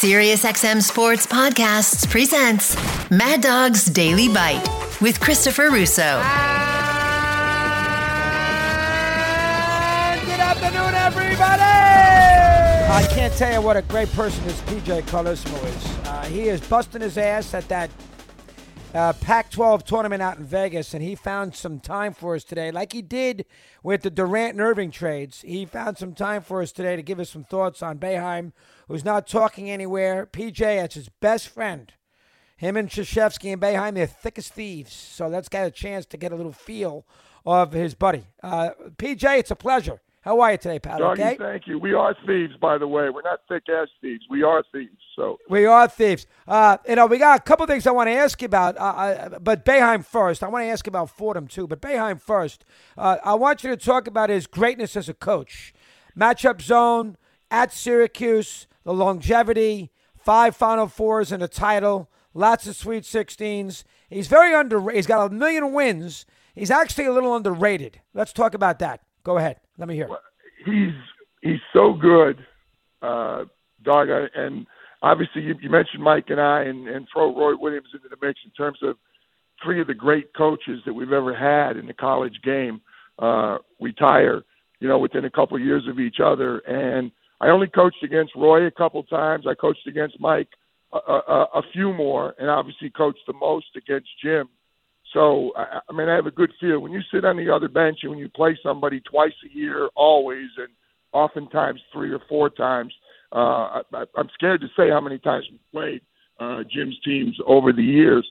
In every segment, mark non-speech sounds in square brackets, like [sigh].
SiriusXM Sports Podcasts presents Mad Dog's Daily Bite with Christopher Russo. And good afternoon, everybody! I can't tell you what a great person this PJ Carlesimo is. Uh, he is busting his ass at that uh, Pac 12 tournament out in Vegas, and he found some time for us today, like he did with the Durant and Irving trades. He found some time for us today to give us some thoughts on Boeheim, who's not talking anywhere. PJ, that's his best friend. Him and Krzyzewski and Boeheim, they're thick as thieves. So let's get a chance to get a little feel of his buddy. Uh, PJ, it's a pleasure. How are you today, pal? Doggy, okay? thank you. We are thieves, by the way. We're not thick ass thieves. We are thieves. So We are thieves. Uh, you know, we got a couple things I want to ask you about, uh, uh, but Boeheim first. I want to ask you about Fordham too, but Boeheim first. Uh, I want you to talk about his greatness as a coach. Matchup zone at Syracuse, the longevity, five Final Fours and a title, lots of Sweet 16s. He's very underrated. He's got a million wins. He's actually a little underrated. Let's talk about that. Go ahead. Let me hear. he's he's so good, uh, dog. And obviously, you, you mentioned Mike and I, and, and throw Roy Williams into the mix in terms of three of the great coaches that we've ever had in the college game uh, retire. You know, within a couple of years of each other. And I only coached against Roy a couple times. I coached against Mike a, a, a few more, and obviously coached the most against Jim. So I, mean, I have a good feel when you sit on the other bench and when you play somebody twice a year, always, and oftentimes three or four times. Uh, I, I'm scared to say how many times we played uh, Jim's teams over the years.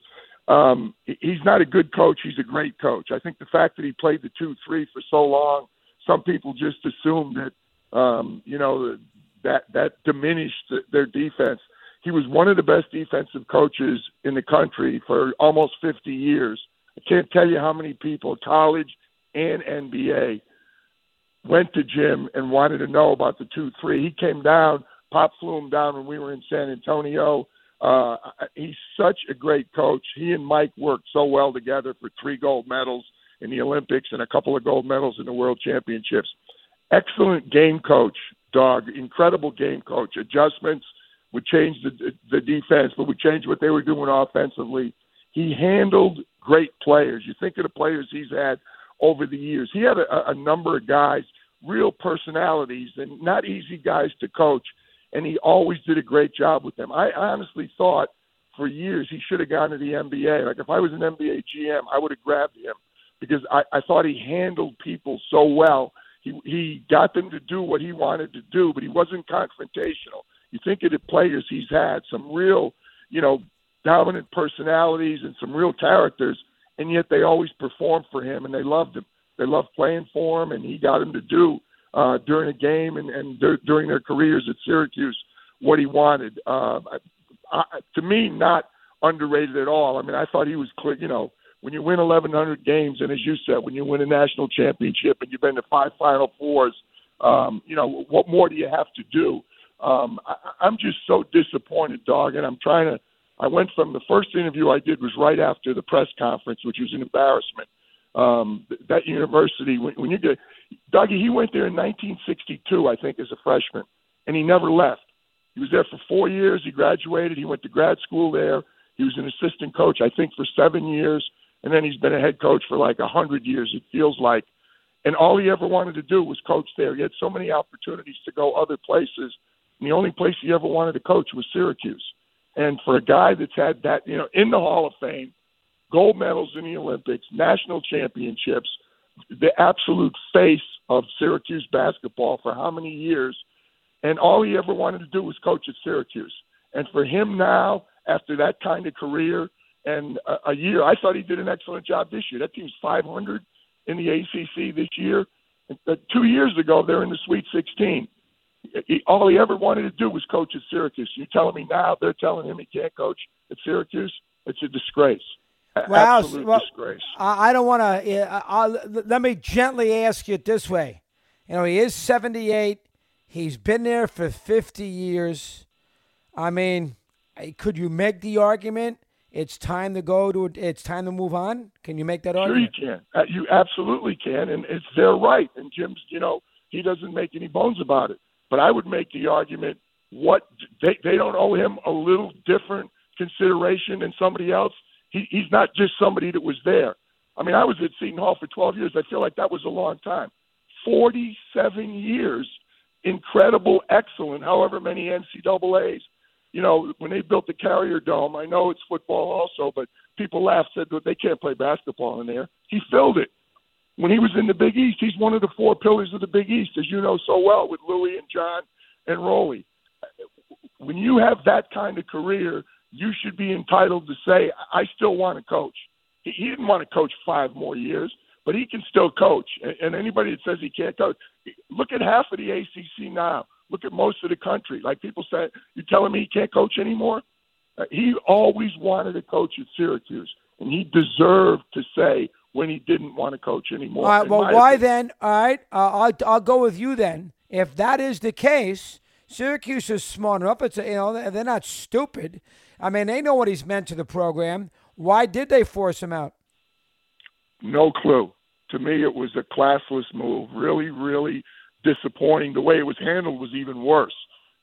Um, he's not a good coach. He's a great coach. I think the fact that he played the two-three for so long, some people just assume that um, you know that that diminished their defense. He was one of the best defensive coaches in the country for almost 50 years. I can't tell you how many people, college and NBA, went to Jim and wanted to know about the two three. He came down, Pop flew him down when we were in San Antonio. Uh, he's such a great coach. He and Mike worked so well together for three gold medals in the Olympics and a couple of gold medals in the World Championships. Excellent game coach, dog. Incredible game coach. Adjustments would change the the defense, but would change what they were doing offensively. He handled great players. You think of the players he's had over the years. He had a, a number of guys, real personalities, and not easy guys to coach. And he always did a great job with them. I honestly thought for years he should have gone to the NBA. Like if I was an NBA GM, I would have grabbed him because I, I thought he handled people so well. He he got them to do what he wanted to do, but he wasn't confrontational. You think of the players he's had, some real, you know, dominant personalities and some real characters, and yet they always performed for him and they loved him. They loved playing for him, and he got them to do uh, during a game and, and dur- during their careers at Syracuse what he wanted. Uh, I, to me, not underrated at all. I mean, I thought he was clear. You know, when you win 1,100 games, and as you said, when you win a national championship and you've been to five Final Fours, um, you know, what more do you have to do? Um, I, I'm just so disappointed, dog, and I'm trying to. I went from the first interview I did was right after the press conference, which was an embarrassment. Um, that university, when, when you get Doggie, he went there in 1962, I think, as a freshman, and he never left. He was there for four years. He graduated. He went to grad school there. He was an assistant coach, I think, for seven years, and then he's been a head coach for like a hundred years. It feels like, and all he ever wanted to do was coach there. He had so many opportunities to go other places, and the only place he ever wanted to coach was Syracuse. And for a guy that's had that, you know, in the Hall of Fame, gold medals in the Olympics, national championships, the absolute face of Syracuse basketball for how many years, and all he ever wanted to do was coach at Syracuse. And for him now, after that kind of career and a, a year, I thought he did an excellent job this year. That team's 500 in the ACC this year. Uh, two years ago, they're in the Sweet 16. He, all he ever wanted to do was coach at Syracuse. You're telling me now they're telling him he can't coach at Syracuse? It's a disgrace. A- Wow, Absolute well, disgrace. I I don't want to. Let me gently ask you it this way. You know, he is 78. He's been there for 50 years. I mean, could you make the argument it's time to go to it's time to move on? Can you make that Sure, you can. Uh, you absolutely can, and it's their right. And Jim's, you know, he doesn't make any bones about it. But I would make the argument what they they don't owe him a little different consideration than somebody else. He, he's not just somebody that was there. I mean, I was at Seton Hall for 12 years. I feel like that was a long time. 47 years, incredible, excellent. However many NCAA's. You know, when they built the Carrier Dome, I know it's football also, but people laughed said that they can't play basketball in there. He filled it. When he was in the Big East, he's one of the four pillars of the Big East, as you know so well, with Louis and John and Rollie. When you have that kind of career, you should be entitled to say, I still want to coach. He, didn't want to coach five more years, but he can still coach. And, and anybody that says he can't coach, look at half of the ACC now. Look at most of the country. Like people say, you're telling me he can't coach anymore? Uh, he always wanted to coach at Syracuse, and he deserved to say when he didn't want to coach anymore. All right. Well, why opinion. then? All right. Uh, I'll I'll go with you then. If that is the case, Syracuse is smart enough. It's a, you know they're not stupid. I mean, they know what he's meant to the program. Why did they force him out? No clue. To me, it was a classless move. Really, really disappointing. The way it was handled was even worse.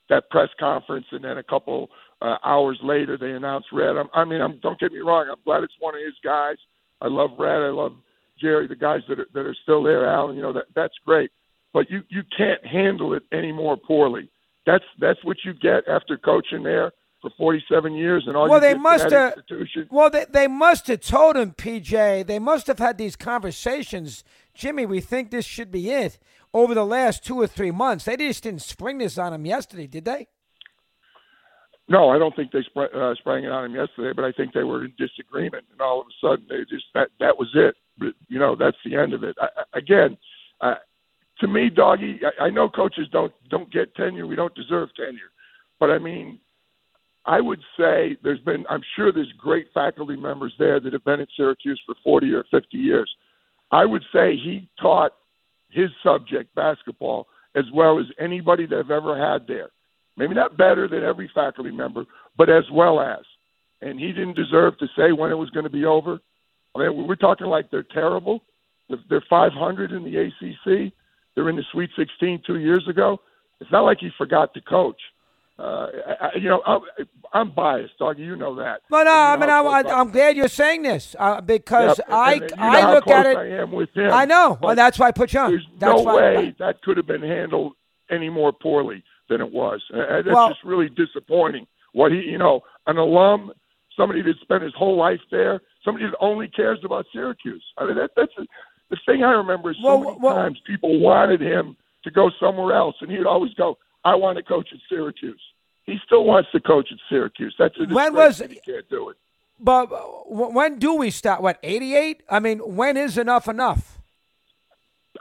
That press conference, and then a couple uh, hours later, they announced Red. I'm, I mean, I'm, don't get me wrong. I'm glad it's one of his guys. I love Red. I love Jerry. The guys that are, that are still there, Alan. You know that that's great. But you you can't handle it any more poorly. That's that's what you get after coaching there for 47 years and all well they must have well they, they must have told him pj they must have had these conversations jimmy we think this should be it over the last two or three months they just didn't spring this on him yesterday did they no i don't think they spr- uh, sprang it on him yesterday but i think they were in disagreement and all of a sudden they just that that was it but, you know that's the end of it I, again uh, to me doggy I, I know coaches don't don't get tenure we don't deserve tenure but i mean I would say there's been, I'm sure there's great faculty members there that have been at Syracuse for 40 or 50 years. I would say he taught his subject, basketball, as well as anybody that I've ever had there. Maybe not better than every faculty member, but as well as. And he didn't deserve to say when it was going to be over. I mean, we're talking like they're terrible. They're 500 in the ACC. They're in the Sweet 16 two years ago. It's not like he forgot to coach. Uh, I, you know, I'm, I'm biased, doggy. You know that. But no, I mean, I'm, I'm glad you're saying this uh, because yep. I and, I look at it. I am with him. I know. Well, that's why I put you on. There's that's no way I, that could have been handled any more poorly than it was. And that's well, just really disappointing. What he, you know, an alum, somebody that spent his whole life there, somebody that only cares about Syracuse. I mean, that, that's a, the thing I remember is so well, many well, times people wanted him to go somewhere else, and he'd always go, I want to coach at Syracuse. He still wants to coach at Syracuse. That's a when was he can't do it. But uh, when do we start? What eighty eight? I mean, when is enough enough?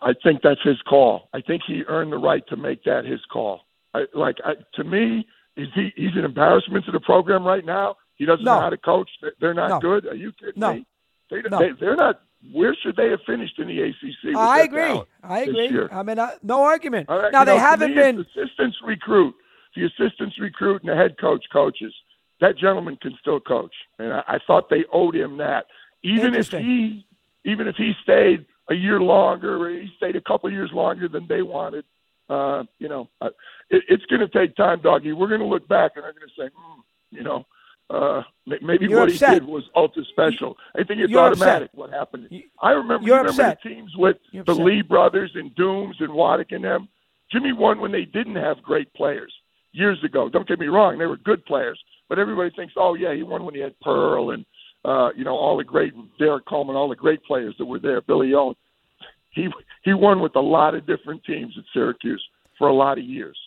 I think that's his call. I think he earned the right to make that his call. I, like I, to me, is he? He's an embarrassment to the program right now. He doesn't no. know how to coach. They're not no. good. Are you kidding no. me? They, no. they, they're not where should they have finished in the ACC? I agree. I agree. I mean, uh, no argument. Right, now they know, haven't been assistants recruit, the assistants recruit, and the head coach coaches. That gentleman can still coach, and I, I thought they owed him that. Even if he, even if he stayed a year longer, or he stayed a couple years longer than they wanted, uh, you know, it, it's going to take time, doggy. We're going to look back and they're going to say, mm, you know, uh, maybe You're what upset. he did was ultra special. I think it's automatic upset. what happened. I remember, You're remember upset. the teams with You're the. Lee brothers and Dooms and Waddick and them. Jimmy won when they didn't have great players years ago. Don't get me wrong; they were good players, but everybody thinks, oh yeah, he won when he had Pearl and uh, you know all the great Derrick Coleman, all the great players that were there. Billy Owen. He he won with a lot of different teams at Syracuse for a lot of years.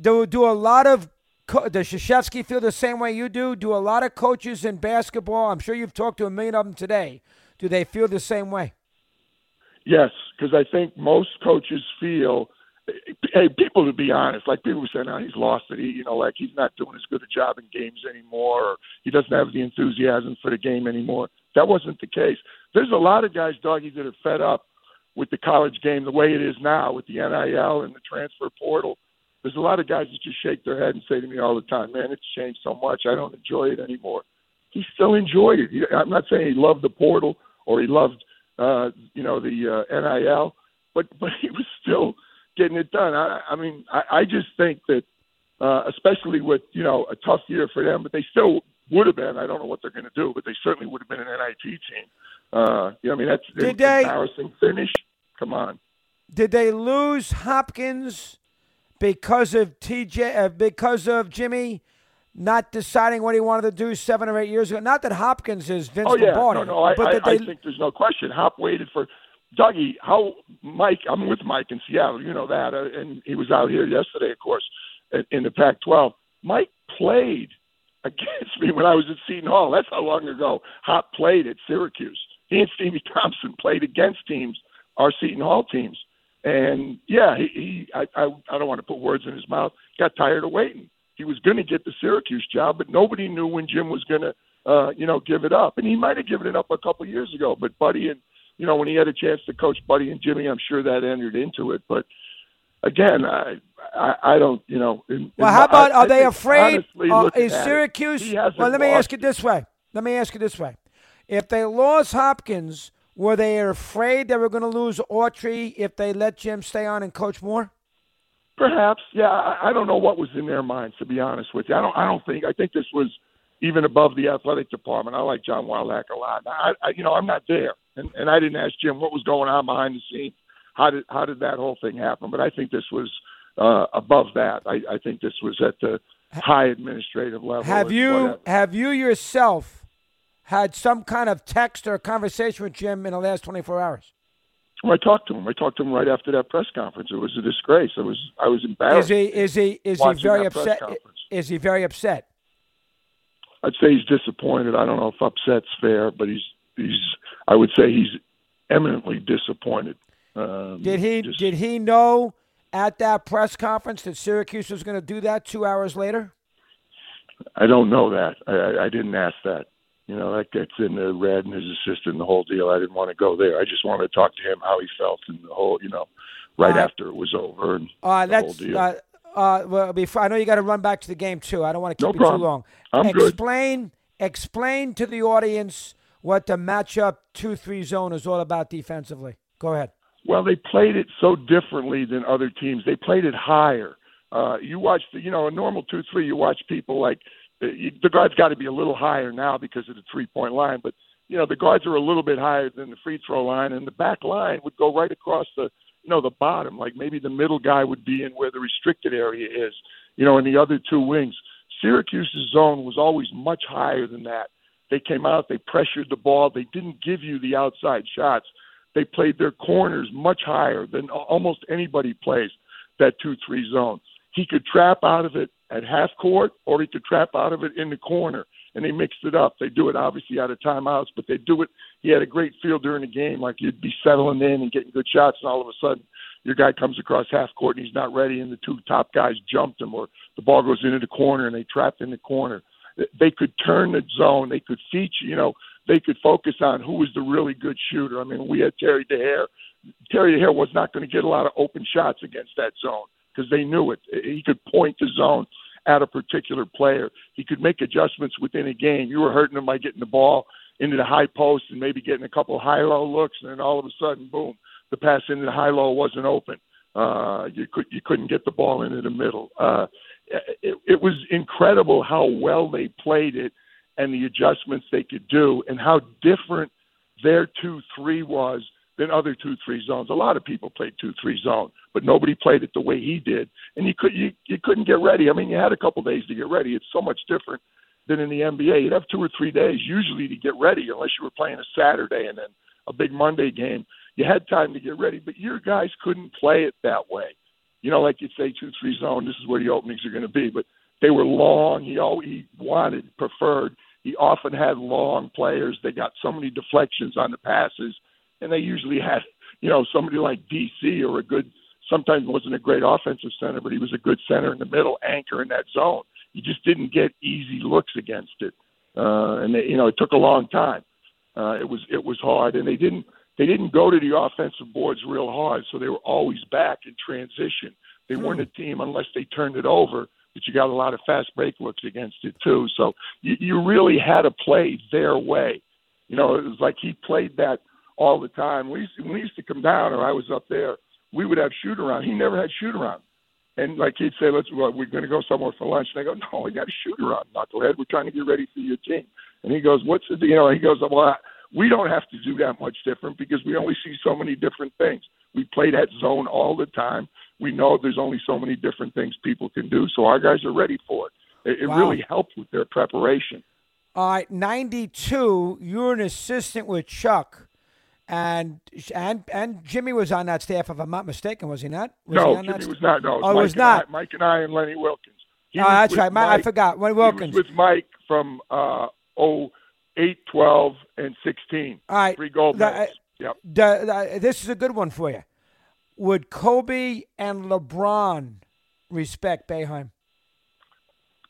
Do do a lot of co- does Krzyzewski feel the same way you do? Do a lot of coaches in basketball? I'm sure you've talked to a million of them today. Do they feel the same way? Yes, because I think most coaches feel. Hey, people, to be honest, like people say, "Now he's lost it." He, you know, like he's not doing as good a job in games anymore, or he doesn't have the enthusiasm for the game anymore. That wasn't the case. There's a lot of guys, doggy, that are fed up with the college game the way it is now, with the NIL and the transfer portal. There's a lot of guys that just shake their head and say to me all the time, "Man, it's changed so much. I don't enjoy it anymore." He still enjoyed it. I'm not saying he loved the portal or he loved, uh, you know, the uh, NIL, but but he was still getting it done. I, I mean, I, I just think that uh, especially with you know a tough year for them. But they still would have been. I don't know what they're going to do, but they certainly would have been an NIT team. Uh, you know, I mean, that's Did they- embarrassing finish. Come on. Did they lose Hopkins because of TJ? Uh, because of Jimmy not deciding what he wanted to do seven or eight years ago? Not that Hopkins is Vince Oh yeah, Lombardi, no, no. I, but I, they, I think there's no question. Hop waited for Dougie. How Mike? I'm with Mike in Seattle. You know that, uh, and he was out here yesterday, of course, in, in the Pac-12. Mike played [laughs] against me when I was at Seton Hall. That's how long ago Hop played at Syracuse. He and Stevie Thompson played against teams, our Seton Hall teams. And yeah, he, he I, I I don't want to put words in his mouth. Got tired of waiting. He was going to get the Syracuse job, but nobody knew when Jim was going to, uh, you know, give it up. And he might have given it up a couple years ago. But Buddy and you know when he had a chance to coach Buddy and Jimmy, I'm sure that entered into it. But again, I I, I don't, you know. In, Well, in how my- about are I they afraid? honestly, uh, is it, Syracuse? well, let me ask it this way. Let me ask it this way: If they lost Hopkins, were they afraid they were going to lose Autry if they let Jim stay on and coach more? Perhaps, yeah. I, don't know what was in their minds, to be honest with you. I don't. I don't think. I think this was even above the athletic department. I like John Wildhack a lot. I, I you know, I'm not there, and and I didn't ask Jim what was going on behind the scenes. How did how did that whole thing happen? But I think this was uh, above that. I, I think this was at the high administrative level. Have you whatever. have you yourself had some kind of text or conversation with Jim in the last 24 hours? Well, I talked to him. I talked to him right after that press conference. It was a disgrace. I was I was embarrassed. Is he is he is he very upset? Is he very upset? I'd say he's disappointed. I don't know if upset's fair, but he's he's. I would say he's eminently disappointed. Um, Did he just- did he know at that press conference that Syracuse was going to do that two hours later? I don't know that. I, I didn't ask that. You know, that gets into Red and his assistant and the whole deal. I didn't want to go there. I just wanted to talk to him how he felt and the whole, you know, right right. after it was over and Uh, the whole deal. Uh, uh, well, before I know you got to run back to the game too. I don't want to No keep you too long. I'm good. explain explain to the audience what the matchup two three zone is all about defensively. Go ahead. Well, they played it so differently than other teams. They played it higher. Uh, you watch, the, you know, a normal two three. You watch people like uh, the guards got to be a little higher now because of the three point line, but you know the guards are a little bit higher than the free throw line, and the back line would go right across the, you know, the bottom. Like maybe the middle guy would be in where the restricted area is, you know, and the other two wings. Syracuse's zone was always much higher than that. They came out, they pressured the ball, they didn't give you the outside shots. They played their corners much higher than almost anybody plays that 2 3 zone. He could trap out of it at half court or he could trap out of it in the corner. And they mixed it up. They do it obviously out of timeouts, but they do it. He had a great feel during the game, like you'd be settling in and getting good shots, and all of a sudden your guy comes across half court and he's not ready, and the two top guys jumped him, or the ball goes into the corner and they trapped in the corner. They could turn the zone. They could feature, you know, they could focus on who was the really good shooter. I mean, we had Terry Dehere. Terry Dehere was not going to get a lot of open shots against that zone because they knew it. He could point the zone at a particular player. He could make adjustments within a game. You were hurting him by getting the ball into the high post and maybe getting a couple high-low looks, and then all of a sudden, boom, the pass into the high-low wasn't open. Uh, you could you couldn't get the ball into the middle. Uh, it, it was incredible how well they played it and the adjustments they could do and how different their two three was than other two three zones. A lot of people played two three zone, but nobody played it the way he did. And you could you you couldn't get ready. I mean, you had a couple days to get ready. It's so much different than in the NBA. You'd have two or three days usually to get ready, unless you were playing a Saturday and then a big Monday game. You had time to get ready, but your guys couldn't play it that way. You know, like you say, two three zone. This is where the openings are going to be, but they were long. He always he wanted preferred. He often had long players. They got so many deflections on the passes, and they usually had you know somebody like DC or a good. Sometimes wasn't a great offensive center, but he was a good center in the middle, anchor in that zone. You just didn't get easy looks against it, uh, and they, you know it took a long time. Uh, it was it was hard, and they didn't they didn't go to the offensive boards real hard, so they were always back in transition. They weren't a team unless they turned it over, but you got a lot of fast break looks against it too. So you, you really had to play their way. You know, it was like he played that all the time. We used to, when we used to come down, or I was up there, we would have shoot around. He never had shoot around. And like he'd say, let's well, we're going to go somewhere for lunch. And I go, no, we got a shooter on, knucklehead. We're trying to get ready for your team. And he goes, what's the you know? He goes, well, I, we don't have to do that much different because we only see so many different things. We play that zone all the time. We know there's only so many different things people can do, so our guys are ready for it. It, it wow. really helped with their preparation. All right, 92, you're an assistant with Chuck. And and and Jimmy was on that staff, if I'm not mistaken, was he not? Was no, he Jimmy was not. No, oh, Mike was not. I, Mike and I and Lenny Wilkens. He oh, that's right. Mike, I forgot. Lenny Wilkens. with Mike from uh, 08, 12, and 16. All right. Three gold medals. Uh, yep. The, the, this is a good one for you. Would Kobe and LeBron respect Boeheim?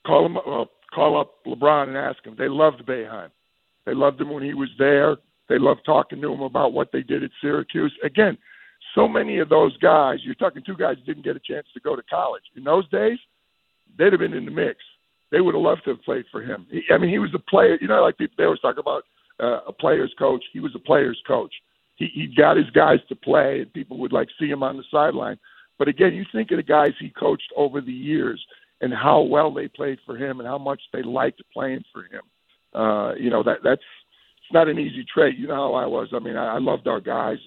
Call him. Well, call up LeBron and ask him. They loved Boeheim. They loved him when he was there. They loved talking to him about what they did at Syracuse. Again, so many of those guys. You're talking two guys didn't get a chance to go to college in those days. They'd have been in the mix. They would have loved to have played for him. He, I mean, he was a player. You know, like people they always talk about uh, a player's coach. He was a player's coach. He, he got his guys to play, and people would like see him on the sideline. But again, you think of the guys he coached over the years and how well they played for him and how much they liked playing for him. Uh, you know that that's not an easy trait. You know how I was. I mean, I, I loved our guys.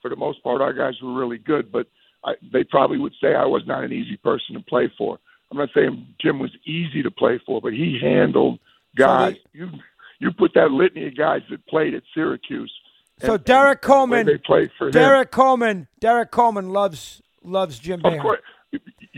For the most part, our guys were really good, but I, they probably would say I was not an easy person to play for. I'm not saying Jim was easy to play for, but he handled guys. So they, you you put that litany of guys that played at Syracuse. So and, Derrick and Coleman, they played for Derrick him. Coleman, Derrick Coleman loves loves Jim. Of course,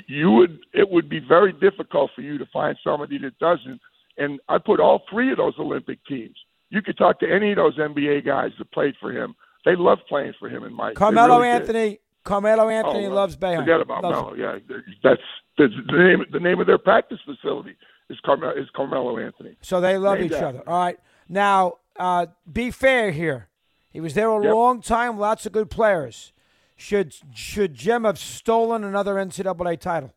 you would. It would be very difficult for you to find somebody that doesn't. And I put all three of those Olympic teams. You could talk to any of those NBA guys that played for him. They love playing for him and Mike. Carmelo really Anthony. Did. Carmelo Anthony oh, loves Boeheim. Forget about Melo. Yeah, that's, that's the name. The name of their practice facility is Carmelo, is Carmelo Anthony. So they love Name each that. other. All right. Now, uh, be fair here. He was there a Yep. long time. Lots of good players. Should should Jim have stolen another NCAA title?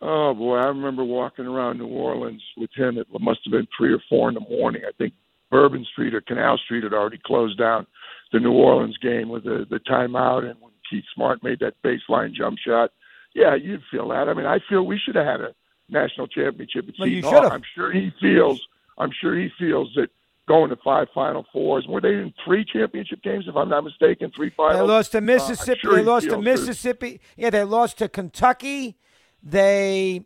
Oh boy, I remember walking around New Orleans with him. It must have been three or four in the morning. I think Bourbon Street or Canal Street had already closed down. The New Orleans game with the the timeout and when Keith Smart made that baseline jump shot. Yeah, you'd feel that. I mean, I feel we should have had a national championship at Well, Should've. I'm sure he feels. I'm sure he feels that going to five Final Fours. Were they in three championship games, if I'm not mistaken? Three finals. They lost to Uh, Mississippi. sure they lost to Mississippi. Yeah, they lost to Kentucky. They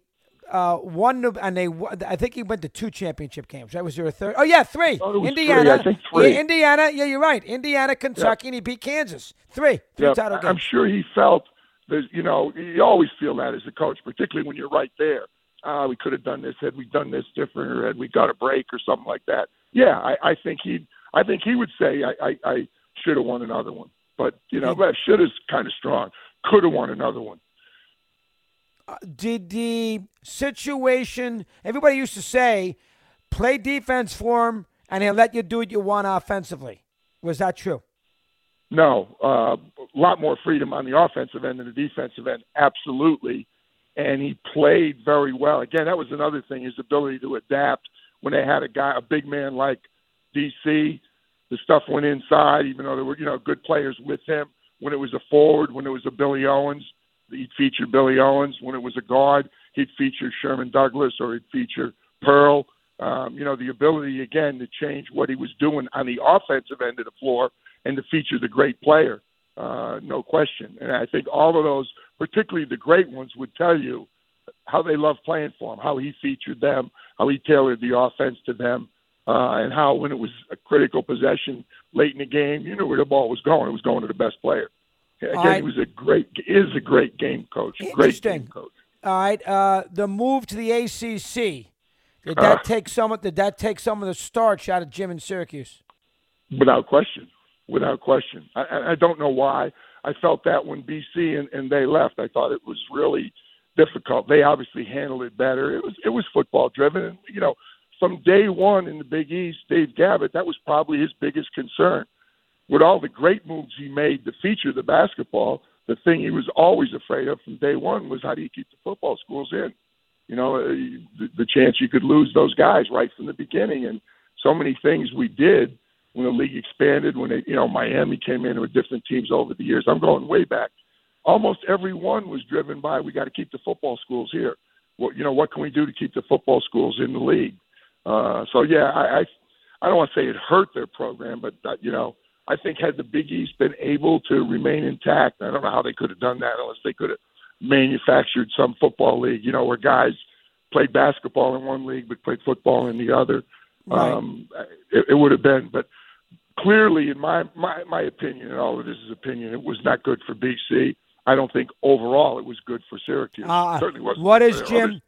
uh, won, and they. I think he went to two championship games. That Was your third? Oh yeah, three. thought Indiana. three. Three. Yeah, Indiana. Yeah, you're right. Indiana, Kentucky, and he beat Kansas. Three. Three Yeah, title I'm sure he felt there's, you know, you always feel that as a coach, particularly when you're right there. Ah, we could have done this. Had we done this different, or had we got a break, or something like that. Yeah, I, I think he, I think he would say I, I, I should have won another one. But you know, should is kind of strong. Could have won another one. Uh, did the situation? Everybody used to say, play defense for him, and he'll let you do what you want offensively. Was that true? No, uh, a lot more freedom on the offensive end than the defensive end. Absolutely. And he played very well. Again, that was another thing, his ability to adapt when they had a guy, a big man like DC. The stuff went inside, even though there were, you know, good players with him. When it was a forward, when it was a Billy Owens, he'd feature Billy Owens. When it was a guard, he'd feature Sherman Douglas or he'd feature Pearl. Um, you know, the ability again to change what he was doing on the offensive end of the floor and to feature the great player, uh, no question. And I think all of those, particularly the great ones, would tell you how they loved playing for him, how he featured them, how he tailored the offense to them, uh, and how when it was a critical possession late in the game, you knew where the ball was going. It was going to the best player. Again, right. he was a great, is a great game coach. Great Interesting. game coach. All right. Uh, the move to the ACC. Did that Uh. take some? Did that take some of the starch out of Jim in Syracuse? without question, without question. I- I, don't know why. I felt that when BC and, and they left, I thought it was really difficult. They obviously handled it better. It was it was football driven, and you know, from day one in the Big East, Dave Gavitt, that was probably his biggest concern. With all the great moves he made to feature the basketball, the thing he was always afraid of from day one was how do you keep the football schools in? You know, uh, the, the chance you could lose those guys right from the beginning, and so many things we did when the league expanded, when they, you know, Miami came in with different teams over the years. I'm going way back. almost every one was driven by we got to keep the football schools here. What you know, what can we do to keep the football schools in the league? Uh, so yeah, I, I I don't want to say it hurt their program, but uh, you know, I think had the Big East been able to remain intact, I don't know how they could have done that unless they could have manufactured some football league, you know, where guys played basketball in one league but played football in the other. Right. Um, it, it would have been, but clearly, in my, my my opinion, and all of this is opinion, it was not good for BC. I don't think overall it was good for Syracuse. Uh, Certainly wasn't what is Jim-.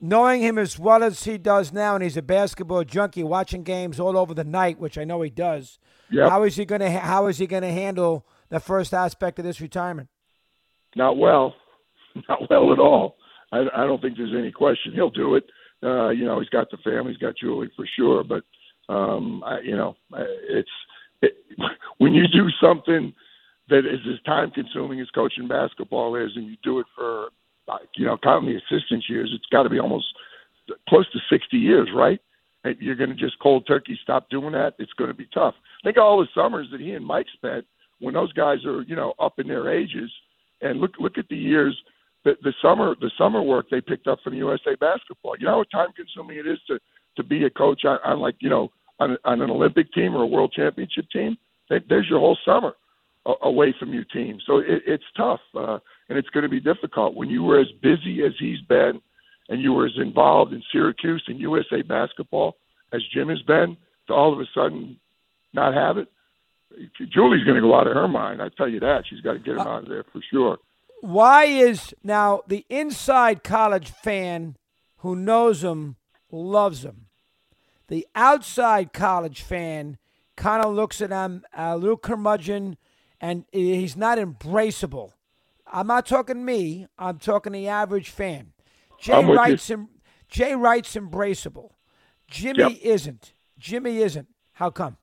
Knowing him as well as he does now, and he's a basketball junkie, watching games all over the night, which I know he does. Yep. How is he going to How is he going to handle the first aspect of this retirement? Not well, [laughs] not well at all. I, I don't think there's any question he'll do it. Uh, you know, he's got the family, he's got Julie for sure. But um, I, you know, it's it, [laughs] when you do something that is as time consuming as coaching basketball is, and you do it for, you know, counting the assistance years, it's got to be almost close to 60 years, right? You're going to just cold turkey stop doing that. It's going to be tough. Think of all the summers that he and Mike spent when those guys are, you know, up in their ages, and look look at the years the, the summer the summer work they picked up from USA basketball. You know how time consuming it is to to be a coach on, on like you know on, on an Olympic team or a World Championship team. There- There's your whole summer away from your team, so it, it's tough uh, and it's going to be difficult when you were as busy as he's been and you were as involved in Syracuse and USA basketball as Jim has been. To all of a sudden not have it. Julie's going to go out of her mind. I tell you that. She's got to get him uh, out of there for sure. Why is now the inside college fan who knows him loves him? The outside college fan kind of looks at him uh, a little curmudgeon, and he's not embraceable. I'm not talking me. I'm talking the average fan. Jay I'm with you. Wright's em- Jay Wright's embraceable. Jimmy Yep. isn't. Jimmy isn't. How come?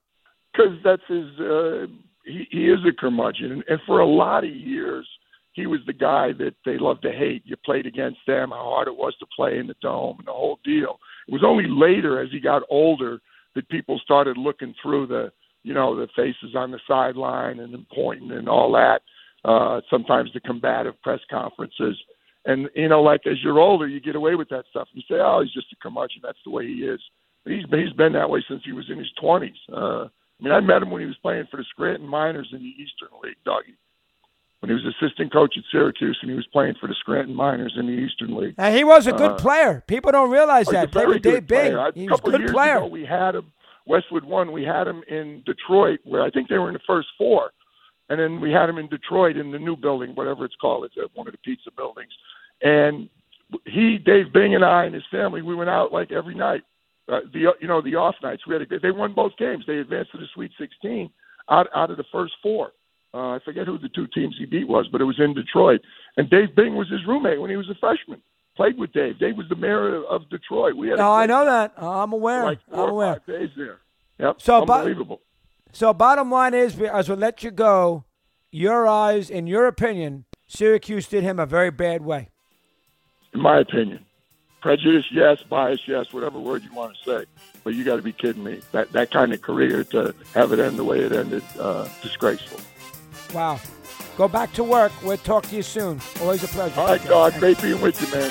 because that's his. Uh, he, he is a curmudgeon, and, and for a lot of years, he was the guy that they loved to hate. You played against them, how hard it was to play in the dome, and the whole deal. It was only later, as he got older, that people started looking through the, you know, the faces on the sideline and pointing and all that. Uh, sometimes the combative press conferences. And you know, like as you're older, you get away with that stuff. You say, "Oh, he's just a curmudgeon. That's the way he is." But he's he's been that way since he was in his twenties. Uh, I mean, I met him when he was playing for the Scranton Miners in the Eastern League, Doggie. When he was assistant coach at Syracuse and he was playing for the Scranton Miners in the Eastern League. And he was a good Uh, player. People don't realize Oh, that. Played with Dave good player. Bing. He was a good player. ago, we had him. Westwood won. We had him in Detroit, where I think they were in the first four, and then we had him in Detroit in the new building, whatever it's called. It's at one of the pizza buildings, and he, Dave Bing, and I and his family, we went out like every night. Uh, the you know the off nights. We had a, they won both games. They advanced to the Sweet 16 out out of the first four. Uh, I forget who the two teams he beat was, but it was in Detroit. And Dave Bing was his roommate when he was a freshman. Played with Dave. Dave was the mayor of- of Detroit. We had No, I know that. I'm aware. like I'm aware. five days there. Yep, So, but- unbelievable. So, bottom line is, as we let you go, your eyes, in your opinion, Syracuse did him a very bad way. in my opinion. Prejudice, yes. Bias, yes. Whatever word you want to say, but you got to be kidding me. That that kind of career to have it end the way it ended, uh, disgraceful. Wow. Go back to work. We'll talk to you soon. Always a pleasure. All right. God, great being with you, man.